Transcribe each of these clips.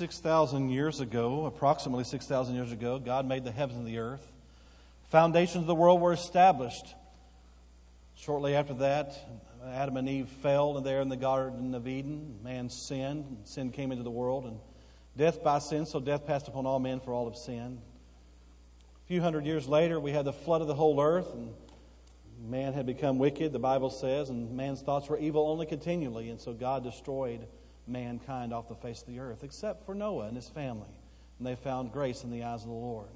6,000 years ago, approximately 6,000 years ago, God made the heavens and the earth. Foundations of the world were established. Shortly after that, Adam and Eve fell there in the Garden of Eden. Man sinned, and sin came into the world, and death by sin, so death passed upon all men for all of sin. A few hundred years later, we had the flood of the whole earth, and man had become wicked, the Bible says, and man's thoughts were evil only continually, and so God destroyed mankind off the face of the earth, except for Noah and his family. And they found grace in the eyes of the Lord.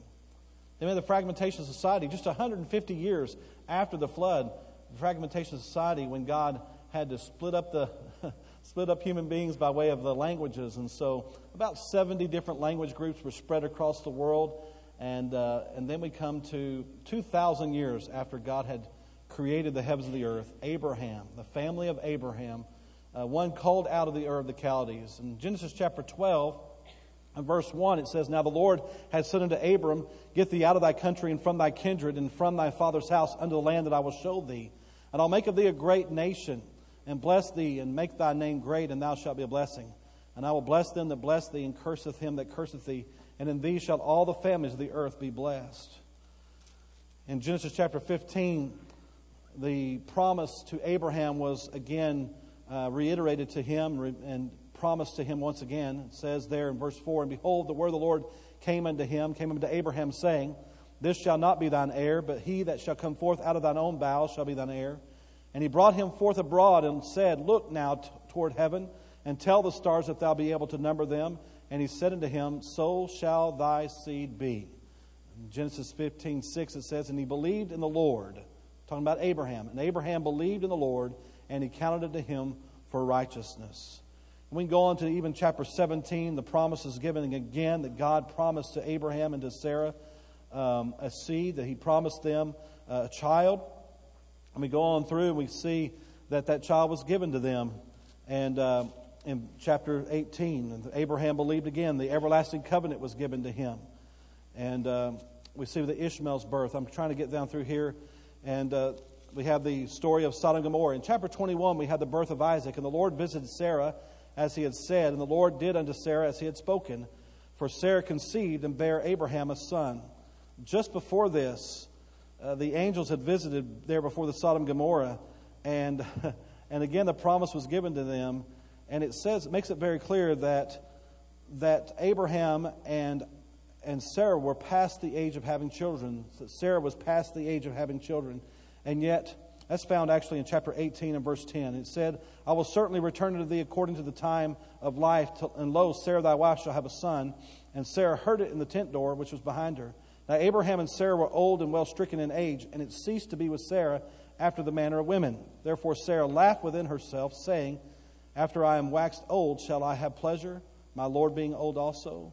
They made the fragmentation of society just 150 years after the flood. The fragmentation of society when God had to split up the split up human beings by way of the languages, and so about 70 different language groups were spread across the world. And uh, and then we come to 2,000 years after God had created the heavens and the earth. Abraham, the family of Abraham, uh, one called out of the Ur of the Chaldees. In Genesis chapter 12, in verse 1, it says, Now the Lord had said unto Abram, Get thee out of thy country and from thy kindred and from thy father's house unto the land that I will show thee. And I'll make of thee a great nation, and bless thee, and make thy name great, and thou shalt be a blessing. And I will bless them that bless thee, and curseth him that curseth thee. And in thee shall all the families of the earth be blessed. In Genesis chapter 15, the promise to Abraham was again uh, reiterated to him and promised to him once again. It says there in verse 4 And behold, the word of the Lord came unto him, came unto Abraham, saying, This shall not be thine heir, but he that shall come forth out of thine own bowels shall be thine heir. And he brought him forth abroad and said, Look now t- toward heaven, and tell the stars if thou be able to number them. And he said unto him, So shall thy seed be. Genesis 15, 6, it says, And he believed in the Lord. Talking about Abraham. And Abraham believed in the Lord, and he counted it to him for righteousness. We can go on to even chapter 17. The promise is given again that God promised to Abraham and to Sarah um, a seed, that he promised them uh, a child. And we go on through and we see that that child was given to them. And uh, in chapter 18, Abraham believed again, the everlasting covenant was given to him. And uh, we see the Ishmael's birth. I'm trying to get down through here. And uh, we have the story of Sodom and Gomorrah. In chapter 21, we have the birth of Isaac. And the Lord visited Sarah as he had said, and the Lord did unto Sarah as he had spoken. For Sarah conceived and bare Abraham a son. Just before this, uh, the angels had visited there before the Sodom and Gomorrah, and, and again the promise was given to them. And it says, it makes it very clear that, that Abraham and, and Sarah were past the age of having children. Sarah was past the age of having children. And yet, that's found actually in chapter 18 and verse 10. It said, I will certainly return unto thee according to the time of life. And lo, Sarah thy wife shall have a son. And Sarah heard it in the tent door which was behind her. Now Abraham and Sarah were old and well stricken in age, and it ceased to be with Sarah after the manner of women. Therefore Sarah laughed within herself, saying, After I am waxed old, shall I have pleasure, my Lord being old also?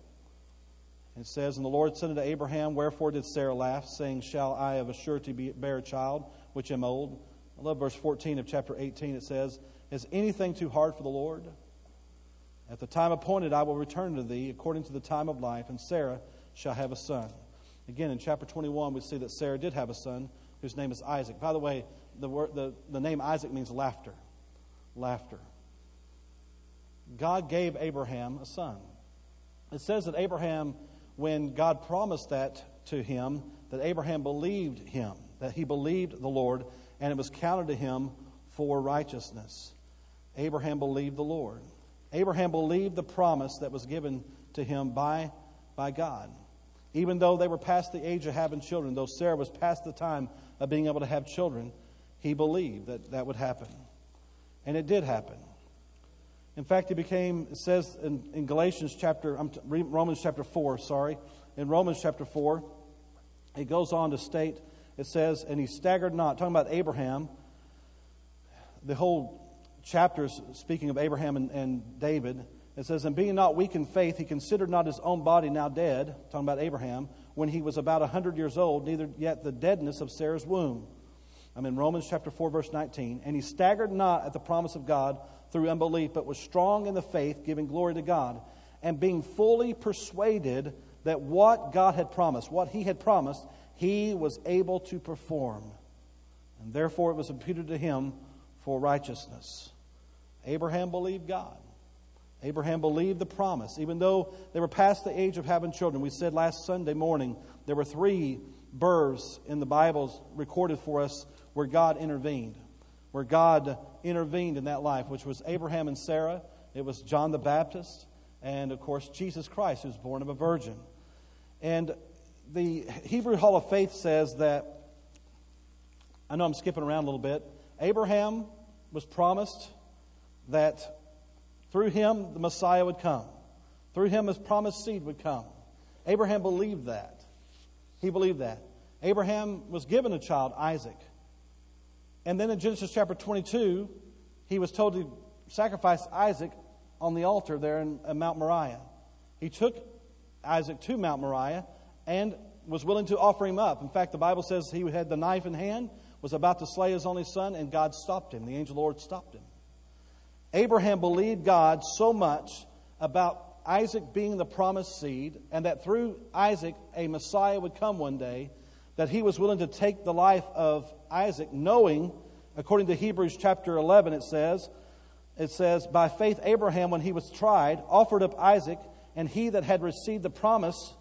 It says, And the Lord said unto Abraham, Wherefore did Sarah laugh, saying, Shall I of a surety be, bear a child, which am old? I love verse 14 of chapter 18. It says, Is anything too hard for the Lord? At the time appointed, I will return to thee according to the time of life, and Sarah shall have a son. Again, in chapter 21, we see that Sarah did have a son whose name is Isaac. By the way, the, word, the, the name Isaac means laughter. Laughter. God gave Abraham a son. It says that Abraham, when God promised that to him, that Abraham believed him, that he believed the Lord, and it was counted to him for righteousness. Abraham believed the Lord. Abraham believed the promise that was given to him by, by God. Even though they were past the age of having children, though Sarah was past the time of being able to have children, he believed that that would happen. And it did happen. In fact, he became, it says in, in Galatians chapter, Romans chapter 4, sorry. In Romans chapter 4, it goes on to state, it says, and he staggered not. Talking about Abraham, the whole chapter is speaking of Abraham and, and David. It says, And being not weak in faith, he considered not his own body now dead, talking about Abraham, when he was about a 100 years old, neither yet the deadness of Sarah's womb. I'm in Romans chapter 4, verse 19. And he staggered not at the promise of God through unbelief, but was strong in the faith, giving glory to God, and being fully persuaded that what God had promised, what he had promised, he was able to perform. And therefore it was imputed to him for righteousness. Abraham believed God. Abraham believed the promise, even though they were past the age of having children. We said last Sunday morning there were three births in the Bible recorded for us where God intervened, where God intervened in that life, which was Abraham and Sarah, it was John the Baptist, and of course Jesus Christ, who was born of a virgin. And the Hebrew Hall of Faith says that, I know I'm skipping around a little bit, Abraham was promised that through him the Messiah would come. Through him his promised seed would come. Abraham believed that. He believed that. Abraham was given a child, Isaac. And then in Genesis chapter 22, he was told to sacrifice Isaac on the altar there in, in Mount Moriah. He took Isaac to Mount Moriah and was willing to offer him up. In fact, the Bible says he had the knife in hand, was about to slay his only son, and God stopped him. The angel of the Lord stopped him. Abraham believed God so much about Isaac being the promised seed, and that through Isaac a Messiah would come one day, that he was willing to take the life of Isaac, knowing, according to Hebrews chapter 11, it says, it says, By faith Abraham, when he was tried, offered up Isaac, and he that had received the promise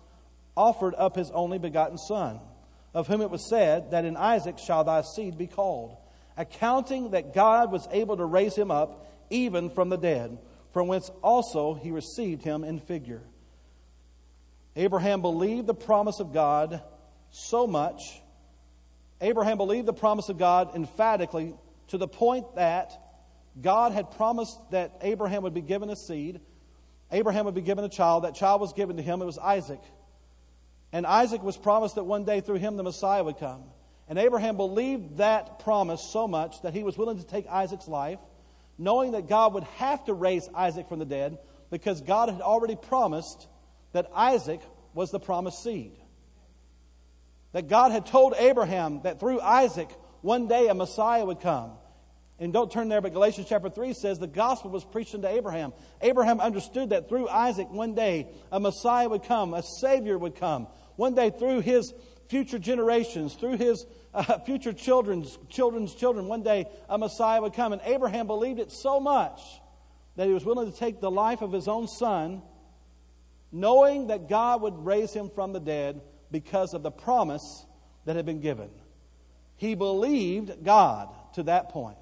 offered up his only begotten son, of whom it was said, That in Isaac shall thy seed be called, accounting that God was able to raise him up even from the dead, from whence also he received him in figure. Abraham believed the promise of God so much. Abraham believed the promise of God emphatically to the point that God had promised that Abraham would be given a seed. Abraham would be given a child. That child was given to him. It was Isaac. And Isaac was promised that one day through him the Messiah would come. And Abraham believed that promise so much that he was willing to take Isaac's life, knowing that God would have to raise Isaac from the dead because God had already promised that Isaac was the promised seed. That God had told Abraham that through Isaac, one day a Messiah would come. And don't turn there, but Galatians chapter 3 says the gospel was preached unto Abraham. Abraham understood that through Isaac, one day a Messiah would come, a Savior would come. One day through his future generations, through his uh, future children's children's children, one day a Messiah would come. And Abraham believed it so much that he was willing to take the life of his own son, knowing that God would raise him from the dead because of the promise that had been given. He believed God to that point.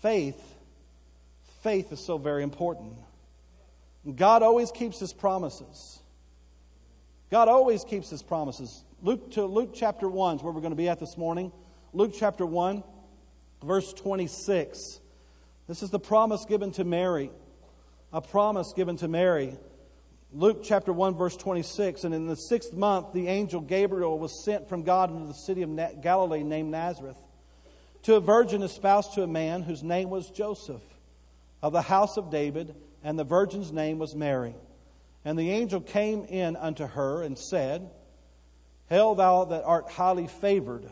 Faith, faith is so very important. God always keeps his promises. God always keeps his promises. Luke to Luke chapter 1 is where we're going to be at this morning. Luke chapter 1, verse 26. This is the promise given to Mary. A promise given to Mary. Luke chapter 1, verse 26. And in the sixth month, the angel Gabriel was sent from God into the city of Galilee named Nazareth to a virgin espoused to a man whose name was Joseph of the house of David, and the virgin's name was Mary. And the angel came in unto her and said, Hail, thou that art highly favored,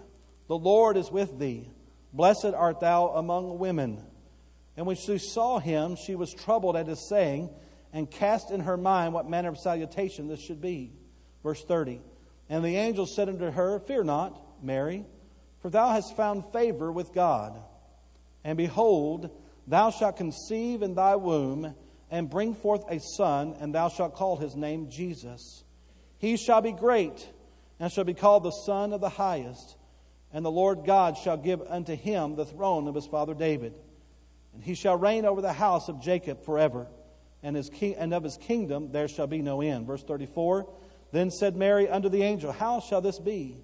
the Lord is with thee. Blessed art thou among women. And when she saw him, she was troubled at his saying and cast in her mind what manner of salutation this should be. Verse 30. And the angel said unto her, Fear not, Mary, for thou hast found favor with God. And behold, thou shalt conceive in thy womb and bring forth a son, and thou shalt call his name Jesus. He shall be great and shall be called the Son of the Highest. And the Lord God shall give unto him the throne of his father David. And he shall reign over the house of Jacob forever and, his king, and of his kingdom there shall be no end. Verse 34 Then said Mary unto the angel, How shall this be,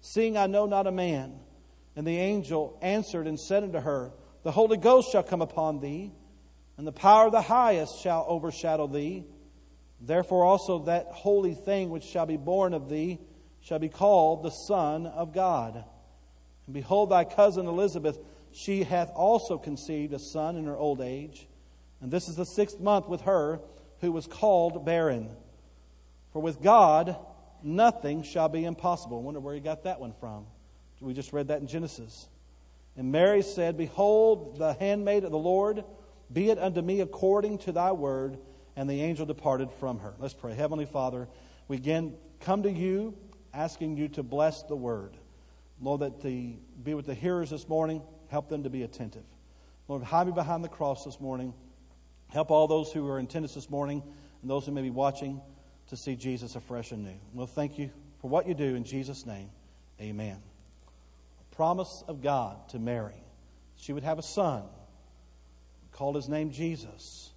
seeing I know not a man? And the angel answered and said unto her, The Holy Ghost shall come upon thee, and the power of the highest shall overshadow thee. Therefore also that holy thing which shall be born of thee shall be called the Son of God. And behold, thy cousin Elizabeth, she hath also conceived a son in her old age. And this is the sixth month with her who was called barren. For with God, nothing shall be impossible. I wonder where he got that one from. We just read that in Genesis. And Mary said, Behold, the handmaid of the Lord, be it unto me according to thy word. And the angel departed from her. Let's pray. Heavenly Father, we again come to you asking you to bless the word. Lord, that the, be with the hearers this morning, help them to be attentive. Lord, hide me behind the cross this morning. Help all those who are in attendance this morning and those who may be watching to see Jesus afresh and new. Well, thank you for what you do in Jesus' name. Amen. A promise of God to Mary. She would have a son, called his name Jesus.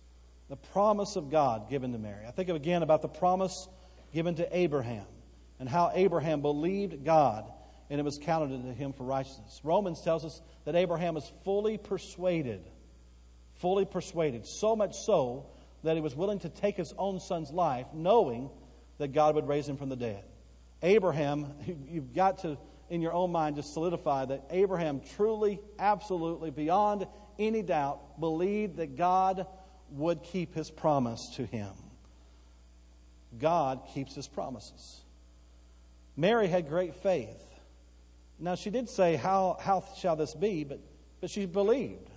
The promise of God given to Mary. I think of again about the promise given to Abraham and how Abraham believed God and it was counted to him for righteousness. Romans tells us that Abraham was fully persuaded, fully persuaded, so much so that he was willing to take his own son's life, knowing that God would raise him from the dead. Abraham, you've got to, in your own mind, just solidify that Abraham truly, absolutely, beyond any doubt, believed that God would keep his promise to him. God keeps his promises. Mary had great faith. Now, she did say, How, how shall this be? But, but she believed.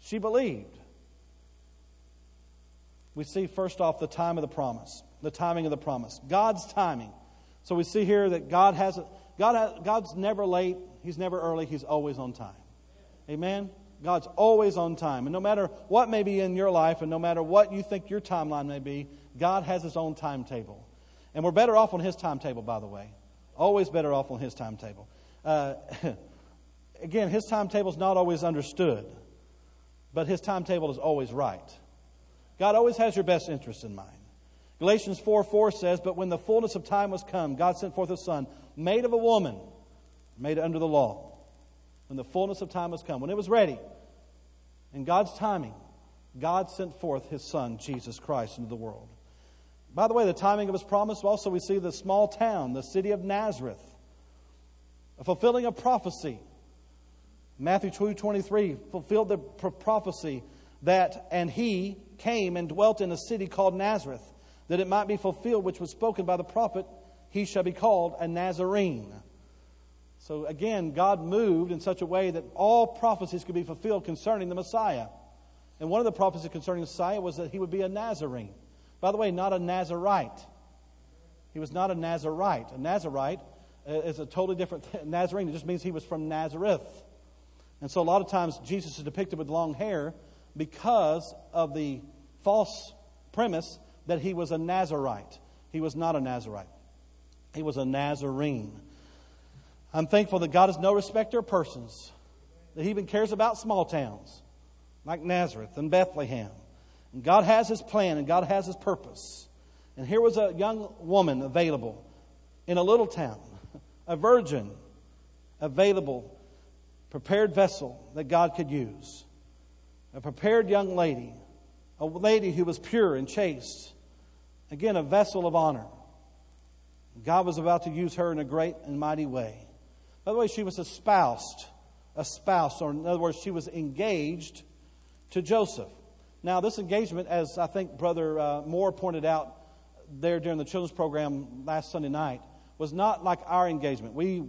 She believed. We see first off the time of the promise, the timing of the promise, God's timing. So we see here that God has God has, God's never late, He's never early, He's always on time. Amen. God's always on time. And no matter what may be in your life, and no matter what you think your timeline may be, God has His own timetable. And we're better off on His timetable, by the way. Always better off on His timetable. Uh, again, His timetable is not always understood, but His timetable is always right. God always has your best interest in mind. Galatians 4 4 says, But when the fullness of time was come, God sent forth a Son, made of a woman, made under the law. When the fullness of time was come, when it was ready, in God's timing, God sent forth His Son, Jesus Christ, into the world. By the way, the timing of His promise, also we see the small town, the city of Nazareth, a fulfilling of prophecy. Matthew 2 23 fulfilled the prophecy that, and He came and dwelt in a city called Nazareth that it might be fulfilled which was spoken by the prophet, he shall be called a Nazarene. So again, God moved in such a way that all prophecies could be fulfilled concerning the Messiah. And one of the prophecies concerning the Messiah was that he would be a Nazarene. By the way, not a Nazarite. He was not a Nazarite. A Nazarite uh, is a totally different th- Nazarene. It just means he was from Nazareth. And so a lot of times Jesus is depicted with long hair because of the false premise that he was a Nazarite. He was not a Nazarite, he was a Nazarene. I'm thankful that God is no respecter of persons, that He even cares about small towns like Nazareth and Bethlehem. And God has His plan and God has His purpose. And here was a young woman available in a little town, a virgin available, prepared vessel that God could use, a prepared young lady, a lady who was pure and chaste, Again, a vessel of honor. God was about to use her in a great and mighty way. By the way, she was espoused, espoused, or in other words, she was engaged to Joseph. Now, this engagement, as I think Brother uh, Moore pointed out there during the children's program last Sunday night, was not like our engagement. We,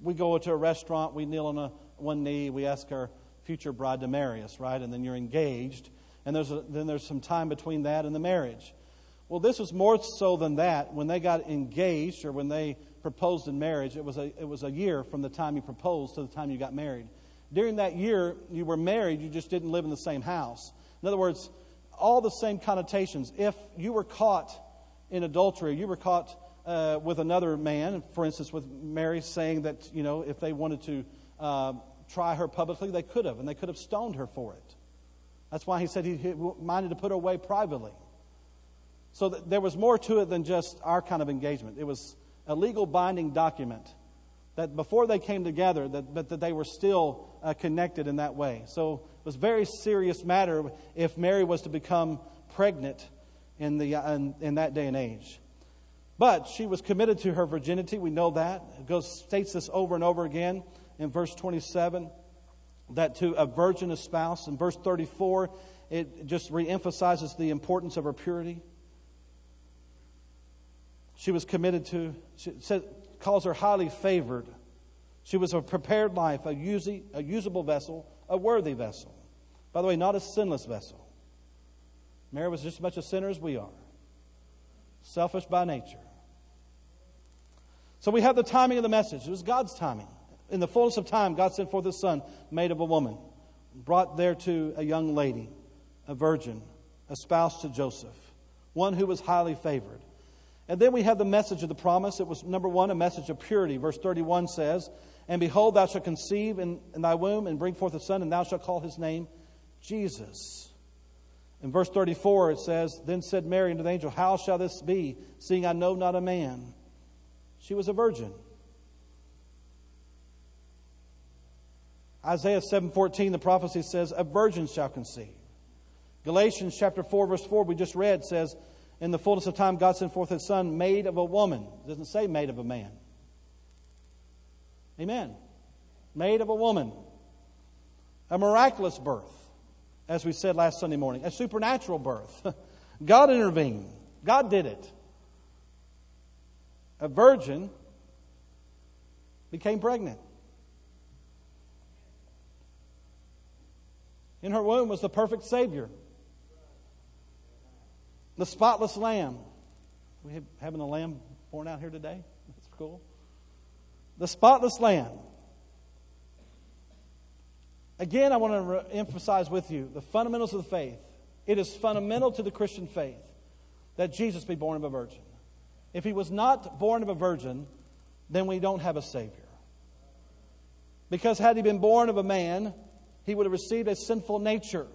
we go to a restaurant, we kneel on a, one knee, we ask our future bride to marry us, right? And then you're engaged. And there's a, then there's some time between that and the marriage. Well, this was more so than that. When they got engaged or when they proposed in marriage, it was a, it was a year from the time you proposed to the time you got married. During that year, you were married, you just didn't live in the same house. In other words, all the same connotations. If you were caught in adultery, you were caught uh, with another man, for instance, with Mary saying that, you know, if they wanted to uh, try her publicly, they could have, and they could have stoned her for it. That's why he said he, he minded to put her away privately. So there was more to it than just our kind of engagement. It was a legal binding document that before they came together, that, but that they were still uh, connected in that way. So it was a very serious matter if Mary was to become pregnant in, the, uh, in, in that day and age. But she was committed to her virginity. We know that. It goes, states this over and over again in verse 27 that to a virgin espoused. In verse 34, it just reemphasizes the importance of her purity. She was committed to, she calls her highly favored. She was a prepared life, a, a usable vessel, a worthy vessel. By the way, not a sinless vessel. Mary was just as much a sinner as we are, selfish by nature. So we have the timing of the message. It was God's timing. In the fullness of time, God sent forth His Son, made of a woman, brought there to a young lady, a virgin, a spouse to Joseph, one who was highly favored. And then we have the message of the promise. It was, number one, a message of purity. Verse 31 says, And behold, thou shalt conceive in, in thy womb and bring forth a son, and thou shalt call his name Jesus. In verse 34, it says, Then said Mary unto the angel, How shall this be, seeing I know not a man? She was a virgin. Isaiah 7:14 the prophecy says a virgin shall conceive. Galatians chapter 4 verse 4 we just read says in the fullness of time, God sent forth his son, made of a woman. It doesn't say made of a man. Amen. Made of a woman. A miraculous birth, as we said last Sunday morning. A supernatural birth. God intervened. God did it. A virgin became pregnant. In her womb was the perfect Savior the spotless lamb. We having a lamb born out here today. That's cool. The spotless lamb. Again, I want to re- emphasize with you the fundamentals of the faith. It is fundamental to the Christian faith that Jesus be born of a virgin. If he was not born of a virgin, then we don't have a Savior. Because had he been born of a man, he would have received a sinful nature,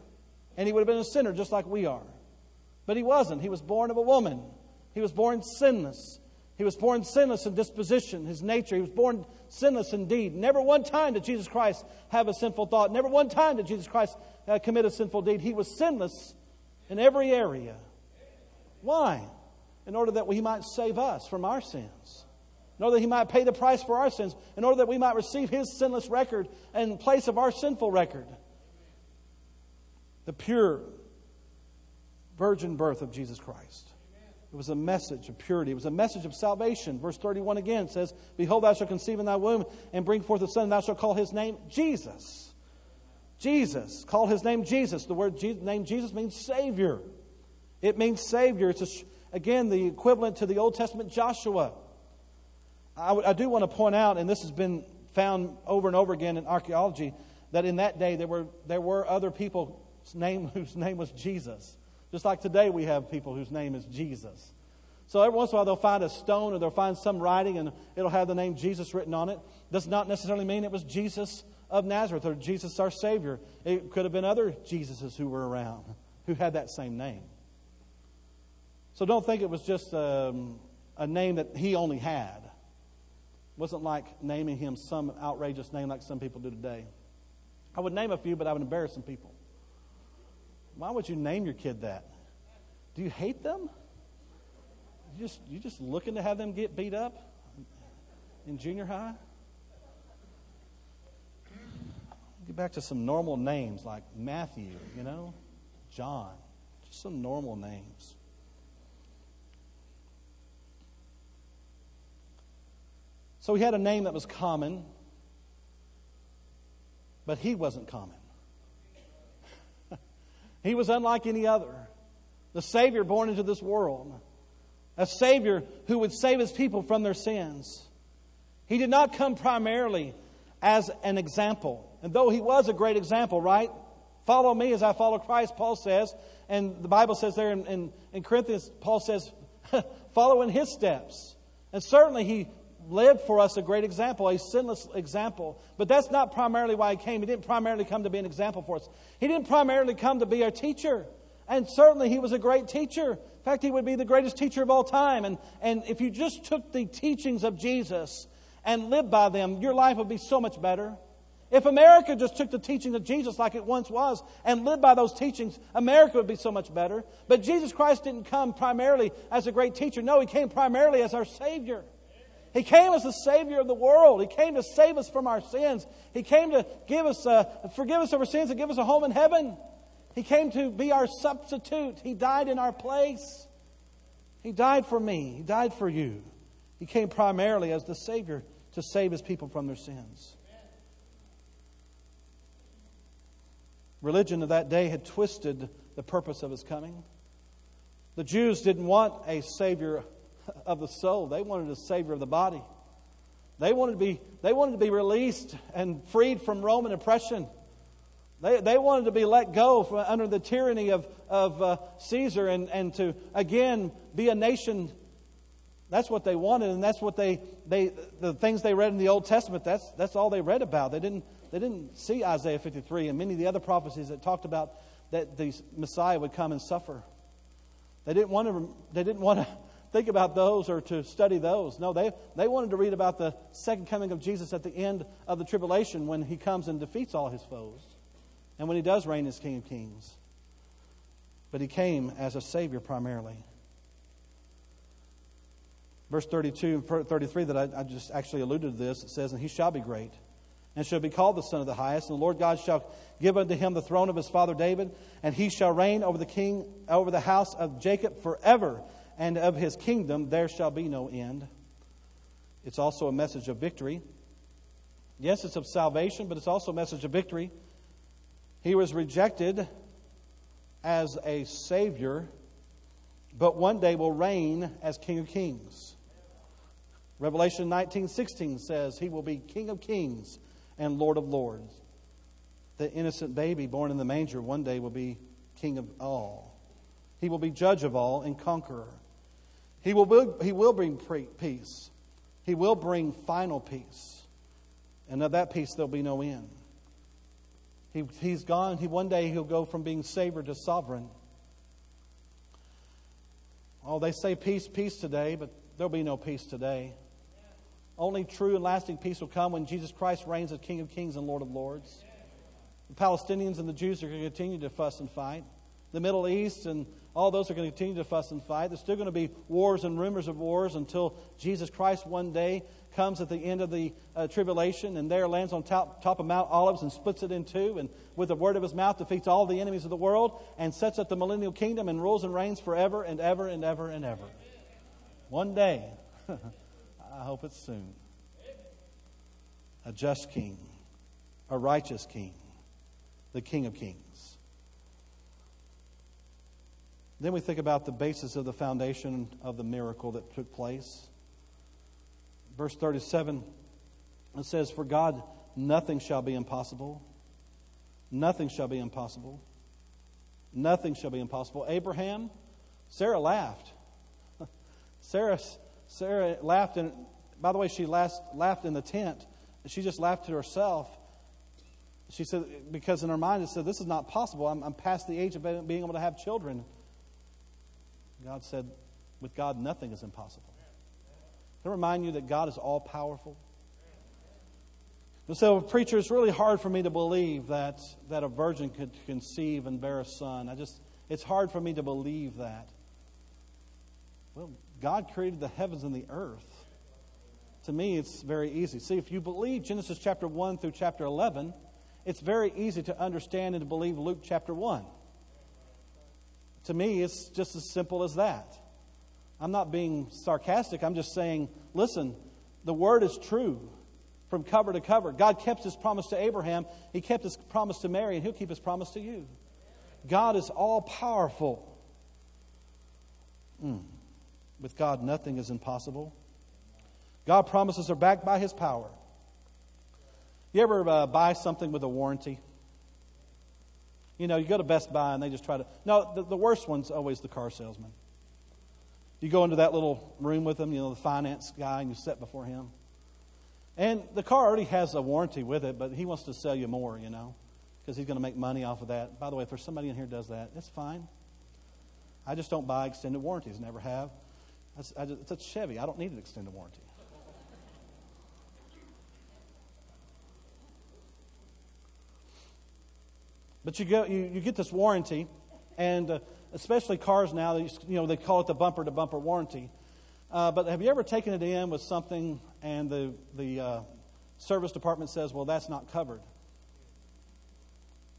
and he would have been a sinner just like we are. But he wasn't. He was born of a woman. He was born sinless. He was born sinless in disposition, his nature. He was born sinless indeed. Never one time did Jesus Christ have a sinful thought. Never one time did Jesus Christ uh, commit a sinful deed. He was sinless in every area. Why? In order that he might save us from our sins. In order that he might pay the price for our sins. In order that we might receive his sinless record in place of our sinful record. The pure virgin birth of Jesus Christ. It was a message of purity. It was a message of salvation. Verse 31 again says, Behold, thou shalt conceive in thy womb and bring forth a son, and thou shalt call his name Jesus. Jesus. Call his name Jesus. The word Je- name Jesus means Savior. It means Savior. It's, a, again, the equivalent to the Old Testament Joshua. I, w- I do want to point out, and this has been found over and over again in archaeology, that in that day there were, there were other people name, whose name was Jesus. Just like today, we have people whose name is Jesus. So every once in a while, they'll find a stone or they'll find some writing and it'll have the name Jesus written on it. Does not necessarily mean it was Jesus of Nazareth or Jesus our Savior. It could have been other Jesuses who were around who had that same name. So don't think it was just um, a name that he only had. It wasn't like naming him some outrageous name like some people do today. I would name a few, but I would embarrass some people. Why would you name your kid that? Do you hate them? You just you just looking to have them get beat up in junior high? Get back to some normal names like Matthew, you know, John, just some normal names. So he had a name that was common, but he wasn't common. He was unlike any other. The Savior born into this world. A Savior who would save his people from their sins. He did not come primarily as an example. And though he was a great example, right? Follow me as I follow Christ, Paul says. And the Bible says there in, in, in Corinthians, Paul says, follow in his steps. And certainly he lived for us a great example, a sinless example. But that's not primarily why he came. He didn't primarily come to be an example for us. He didn't primarily come to be our teacher. And certainly he was a great teacher. In fact, he would be the greatest teacher of all time. And, and if you just took the teachings of Jesus and lived by them, your life would be so much better. If America just took the teachings of Jesus like it once was and lived by those teachings, America would be so much better. But Jesus Christ didn't come primarily as a great teacher. No, he came primarily as our Savior. He came as the Savior of the world. He came to save us from our sins. He came to give us, uh, forgive us of our sins and give us a home in heaven. He came to be our substitute. He died in our place. He died for me. He died for you. He came primarily as the Savior to save his people from their sins. Religion of that day had twisted the purpose of his coming. The Jews didn't want a Savior of the soul, they wanted a Savior of the body. They wanted to be, they wanted to be released and freed from Roman oppression. They, they wanted to be let go from, under the tyranny of, of uh, Caesar and, and to, again, be a nation. That's what they wanted, and that's what they, they the things they read in the Old Testament, that's, that's all they read about. They didn't, they didn't see Isaiah 53 and many of the other prophecies that talked about that the Messiah would come and suffer. They didn't want to, they didn't want to think about those or to study those. No, they, they wanted to read about the second coming of Jesus at the end of the tribulation when he comes and defeats all his foes and when he does reign as King of Kings. But he came as a Savior primarily. Verse 32 and 33 that I, I just actually alluded to this, it says, And he shall be great and shall be called the Son of the Highest. And the Lord God shall give unto him the throne of his father David, and he shall reign over the king over the house of Jacob forever, and of his kingdom there shall be no end. It's also a message of victory. Yes, it's of salvation, but it's also a message of victory. He was rejected as a savior, but one day will reign as King of Kings. Revelation 19:16 says he will be King of Kings and Lord of Lords. The innocent baby born in the manger one day will be King of all. He will be judge of all and conqueror. He will, he will bring peace. He will bring final peace. And of that peace there'll be no end. He, he's gone. He, one day he'll go from being Savior to sovereign. Oh, they say peace, peace today, but there'll be no peace today. Only true and lasting peace will come when Jesus Christ reigns as King of Kings and Lord of Lords. The Palestinians and the Jews are going to continue to fuss and fight. The Middle East and all those are going to continue to fuss and fight. There's still going to be wars and rumors of wars until Jesus Christ one day comes at the end of the uh, tribulation and there lands on top, top of Mount Olives and splits it in two and with the word of his mouth defeats all the enemies of the world and sets up the millennial kingdom and rules and reigns forever and ever and ever and ever. One day. I hope it's soon. A just king, a righteous king, the King of Kings. Then we think about the basis of the foundation of the miracle that took place. Verse 37, it says, For God, nothing shall be impossible. Nothing shall be impossible. Nothing shall be impossible. Abraham, Sarah laughed. Sarah Sarah laughed, and by the way, she last, laughed in the tent. She just laughed to herself. She said, because in her mind it said, This is not possible. I'm, I'm past the age of being able to have children. God said, With God, nothing is impossible. Can I remind you that God is all powerful? And so, preacher, it's really hard for me to believe that, that a virgin could conceive and bear a son. I just, it's hard for me to believe that. Well, God created the heavens and the earth. To me, it's very easy. See, if you believe Genesis chapter 1 through chapter 11, it's very easy to understand and to believe Luke chapter 1. To me, it's just as simple as that. I'm not being sarcastic. I'm just saying, listen, the word is true from cover to cover. God kept his promise to Abraham, he kept his promise to Mary, and he'll keep his promise to you. God is all powerful. Mm. With God, nothing is impossible. God promises are backed by His power. You ever uh, buy something with a warranty? You know, you go to Best Buy and they just try to. No, the, the worst one's always the car salesman. You go into that little room with him, you know, the finance guy, and you sit before him. And the car already has a warranty with it, but he wants to sell you more, you know, because he's going to make money off of that. By the way, if there's somebody in here does that, it's fine. I just don't buy extended warranties, never have. Just, it's a Chevy. I don't need an extended warranty. But you, you, you get this warranty, and uh, especially cars now, you know, they call it the bumper to bumper warranty. Uh, but have you ever taken it in with something and the, the uh, service department says, well, that's not covered?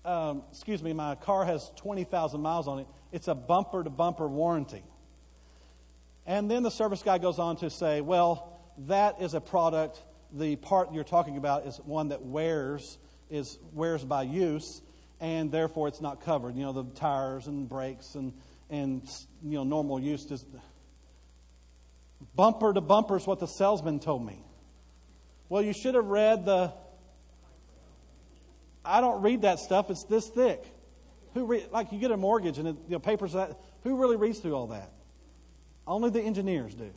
um, excuse me, my car has 20,000 miles on it. It's a bumper to bumper warranty. And then the service guy goes on to say, well, that is a product. The part you're talking about is one that wears, is wears by use, and therefore it's not covered. You know, the tires and brakes and, and you know, normal use. Just, bumper to bumper is what the salesman told me. Well, you should have read the. I don't read that stuff. It's this thick. Who read, like you get a mortgage and it, you know, papers that. Who really reads through all that? Only the engineers do.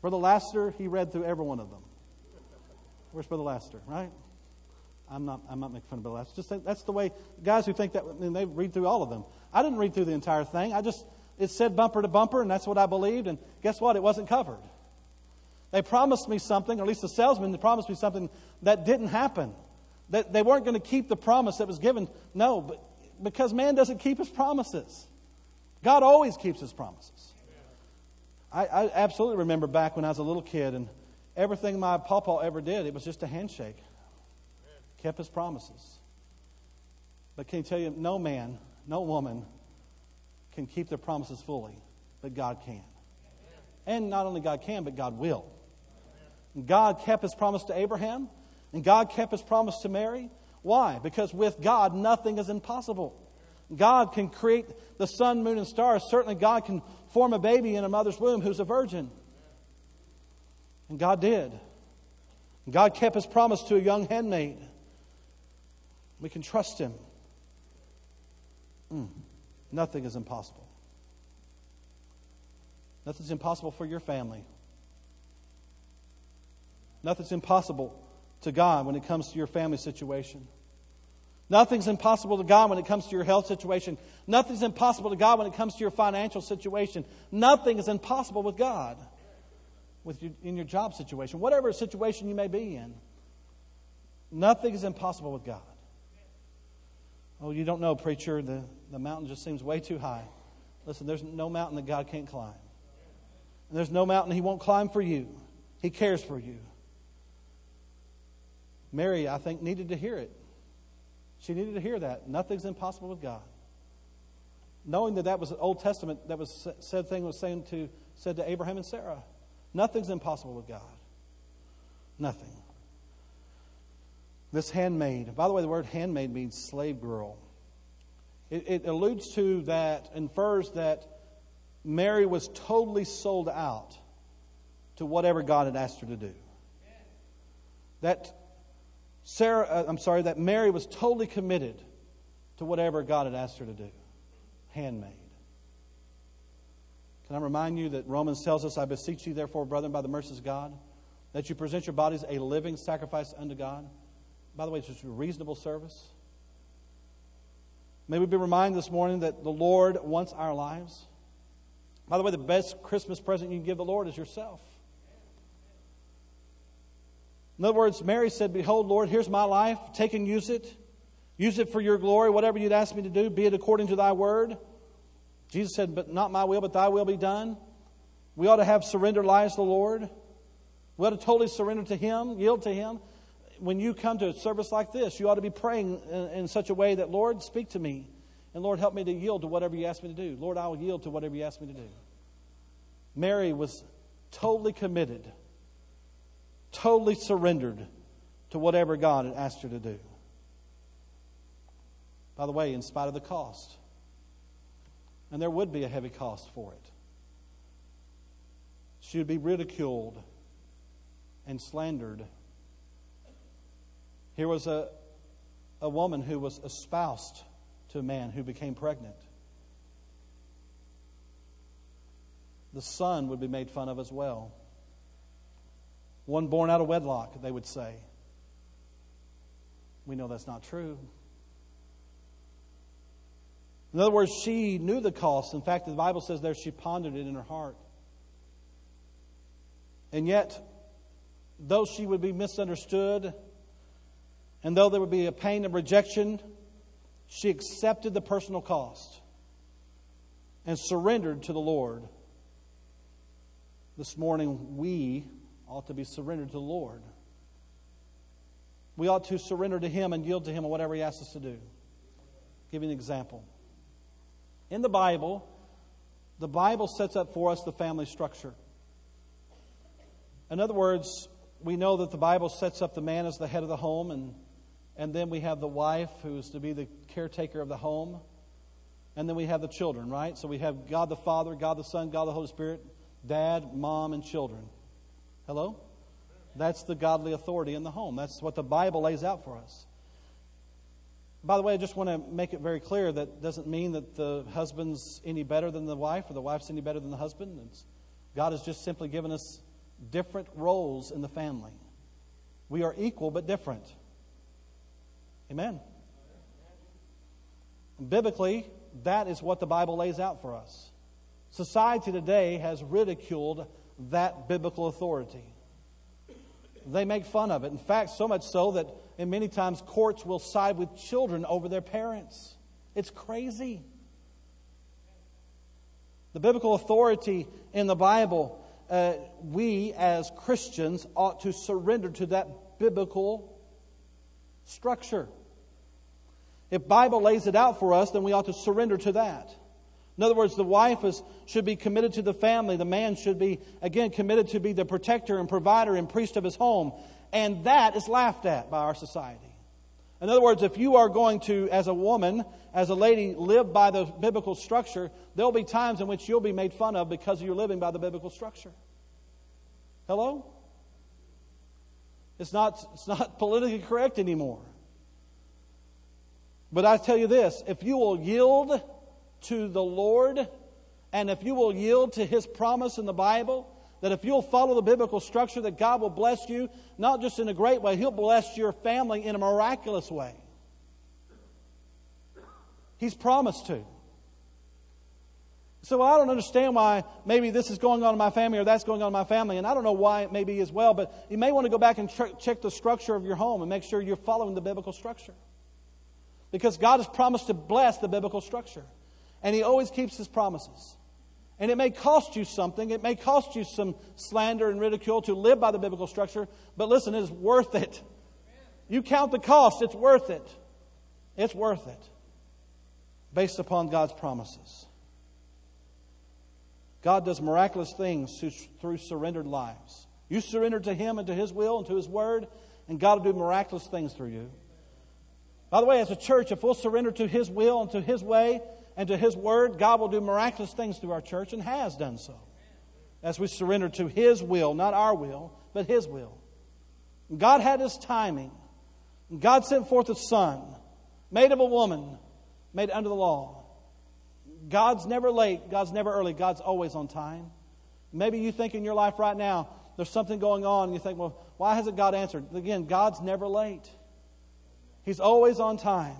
Brother Laster, he read through every one of them. Where's Brother Laster, right? I'm not, I'm not making fun of Brother Laster. Just that's the way guys who think that, and they read through all of them. I didn't read through the entire thing. I just, it said bumper to bumper, and that's what I believed. And guess what? It wasn't covered. They promised me something, or at least the salesman promised me something that didn't happen. That they weren't going to keep the promise that was given. No, but because man doesn't keep his promises. God always keeps his promises. I, I, absolutely remember back when I was a little kid and everything my papa ever did, it was just a handshake. Kept his promises. But can you tell you, no man, no woman can keep their promises fully, but God can. And not only God can, but God will. God kept his promise to Abraham, and God kept his promise to Mary. Why? Because with God, nothing is impossible. God can create the sun, moon, and stars. Certainly, God can form a baby in a mother's womb who's a virgin. And God did. God kept his promise to a young handmaid. We can trust him. Mm. Nothing is impossible. Nothing's impossible for your family. Nothing's impossible to God when it comes to your family situation. Nothing's impossible to God when it comes to your health situation. Nothing's impossible to God when it comes to your financial situation. Nothing is impossible with God with you, in your job situation, whatever situation you may be in. Nothing is impossible with God. Oh, you don't know, preacher, the, the mountain just seems way too high. Listen, there's no mountain that God can't climb. And there's no mountain He won't climb for you. He cares for you. Mary, I think, needed to hear it. She needed to hear that. Nothing's impossible with God. Knowing that that was Old Testament, that was said thing was saying to, said to Abraham and Sarah. Nothing's impossible with God. Nothing. This handmaid, by the way, the word handmaid means slave girl. It, it alludes to that, infers that Mary was totally sold out to whatever God had asked her to do. That Sarah, uh, I'm sorry, that Mary was totally committed to whatever God had asked her to do. Handmaid. Can I remind you that Romans tells us, I beseech you, therefore, brethren, by the mercies of God, that you present your bodies a living sacrifice unto God. By the way, it's just a reasonable service. May we be reminded this morning that the Lord wants our lives. By the way, the best Christmas present you can give the Lord is yourself. In other words, Mary said, Behold, Lord, here's my life. Take and use it. Use it for your glory. Whatever you'd ask me to do, be it according to thy word. Jesus said, But not my will, but thy will be done. We ought to have surrendered lives to the Lord. We ought to totally surrender to Him, yield to Him. When you come to a service like this, you ought to be praying in, in such a way that, Lord, speak to me. And Lord, help me to yield to whatever you ask me to do. Lord, I will yield to whatever you ask me to do. Mary was totally committed totally surrendered to whatever God had asked her to do. By the way, in spite of the cost. And there would be a heavy cost for it. She would be ridiculed and slandered. Here was a, a woman who was espoused to a man who became pregnant. The son would be made fun of as well. One born out of wedlock, they would say. We know that's not true. In other words, she knew the cost. In fact, the Bible says there she pondered it in her heart. And yet, though she would be misunderstood, and though there would be a pain of rejection, she accepted the personal cost and surrendered to the Lord. This morning, we ought to be surrendered to the Lord. We ought to surrender to Him and yield to Him on whatever He asks us to do. give you an example. In the Bible, the Bible sets up for us the family structure. In other words, we know that the Bible sets up the man as the head of the home, and, and then we have the wife who's to be the caretaker of the home, and then we have the children, right? So we have God the Father, God the Son, God the Holy Spirit, dad, mom, and children. Hello? That's the godly authority in the home. That's what the Bible lays out for us. By the way, I just want to make it very clear that doesn't mean that the husband's any better than the wife or the wife's any better than the husband. It's, God has just simply given us different roles in the family. We are equal but different. Amen. Biblically, that is what the Bible lays out for us. Society today has ridiculed that biblical authority. They make fun of it. In fact, so much so that in many times courts will side with children over their parents. It's crazy. The biblical authority in the Bible, uh, we as Christians ought to surrender to that biblical structure. If Bible lays it out for us, then we ought to surrender to that. In other words, the wife is, should be committed to the family. The man should be, again, committed to be the protector and provider and priest of his home. And that is laughed at by our society. In other words, if you are going to, as a woman, as a lady, live by the biblical structure, there'll be times in which you'll be made fun of because you're living by the biblical structure. Hello? It's not, it's not politically correct anymore. But I tell you this if you will yield to the Lord, and if you will yield to His promise in the Bible, that if you'll follow the biblical structure, that God will bless you, not just in a great way, He'll bless your family in a miraculous way. He's promised to. So I don't understand why maybe this is going on in my family or that's going on in my family, and I don't know why it may be as well, but you may want to go back and check the structure of your home and make sure you're following the biblical structure. Because God has promised to bless the biblical structure and He always keeps His promises. And it may cost you something. It may cost you some slander and ridicule to live by the biblical structure, but listen, it is worth it. You count the cost, it's worth it. It's worth it. Based upon God's promises. God does miraculous things through surrendered lives. You surrender to Him and to His will and to His word, and God will do miraculous things through you. By the way, as a church, if we'll surrender to His will and to His way, and to His Word, God will do miraculous things through our church and has done so. As we surrender to His will, not our will, but His will. God had His timing. God sent forth a Son, made of a woman, made under the law. God's never late, God's never early, God's always on time. Maybe you think in your life right now, there's something going on, and you think, well, why hasn't God answered? Again, God's never late. He's always on time.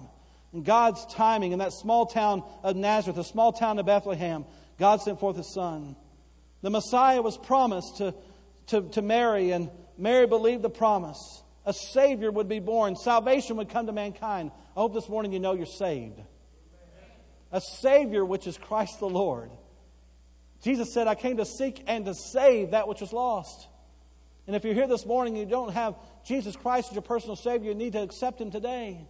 And God's timing in that small town of Nazareth, a small town of Bethlehem, God sent forth His Son. The Messiah was promised to, to, to Mary, and Mary believed the promise. A Savior would be born, salvation would come to mankind. I hope this morning you know you're saved. A Savior, which is Christ the Lord. Jesus said, I came to seek and to save that which was lost. And if you're here this morning and you don't have Jesus Christ as your personal Savior, you need to accept Him today.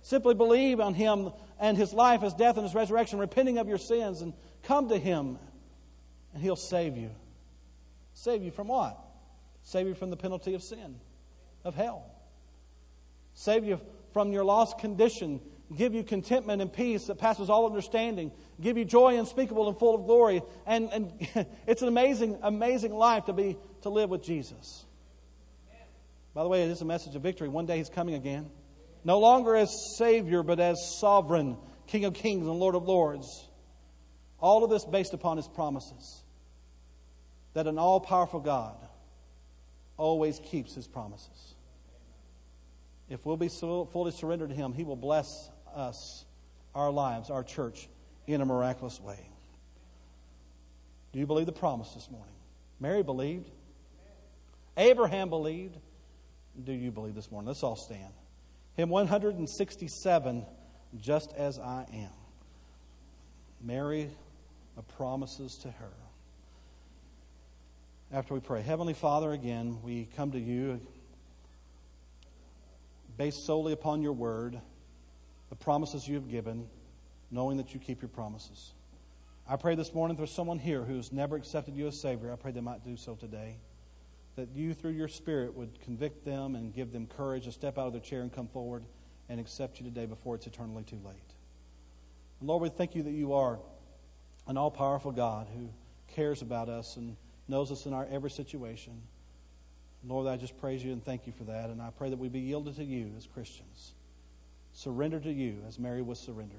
Simply believe on Him and His life, His death, and His resurrection, repenting of your sins, and come to Him, and He'll save you. Save you from what? Save you from the penalty of sin, of hell. Save you from your lost condition. Give you contentment and peace that passes all understanding. Give you joy unspeakable and full of glory. And, and it's an amazing, amazing life to be to live with Jesus. By the way, it is a message of victory. One day He's coming again no longer as Savior, but as sovereign, King of kings and Lord of lords. All of this based upon His promises. That an all powerful God always keeps His promises. If we'll be fully surrendered to Him, He will bless us, our lives, our church, in a miraculous way. Do you believe the promise this morning? Mary believed. Abraham believed. Do you believe this morning? Let's all stand. Hymn 167, Just as I Am. Mary promises to her. After we pray, Heavenly Father, again, we come to you based solely upon your word, the promises you have given, knowing that you keep your promises. I pray this morning for someone here who's never accepted you as Savior. I pray they might do so today. That you, through your Spirit, would convict them and give them courage to step out of their chair and come forward and accept you today before it's eternally too late. And Lord, we thank you that you are an all powerful God who cares about us and knows us in our every situation. Lord, I just praise you and thank you for that. And I pray that we be yielded to you as Christians, surrender to you as Mary was surrendered.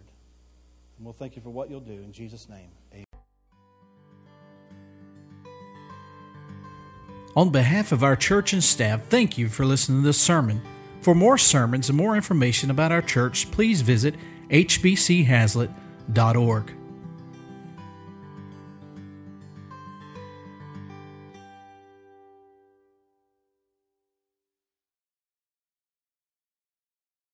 And we'll thank you for what you'll do. In Jesus' name, amen. On behalf of our church and staff, thank you for listening to this sermon. For more sermons and more information about our church, please visit hbchazlitt.org.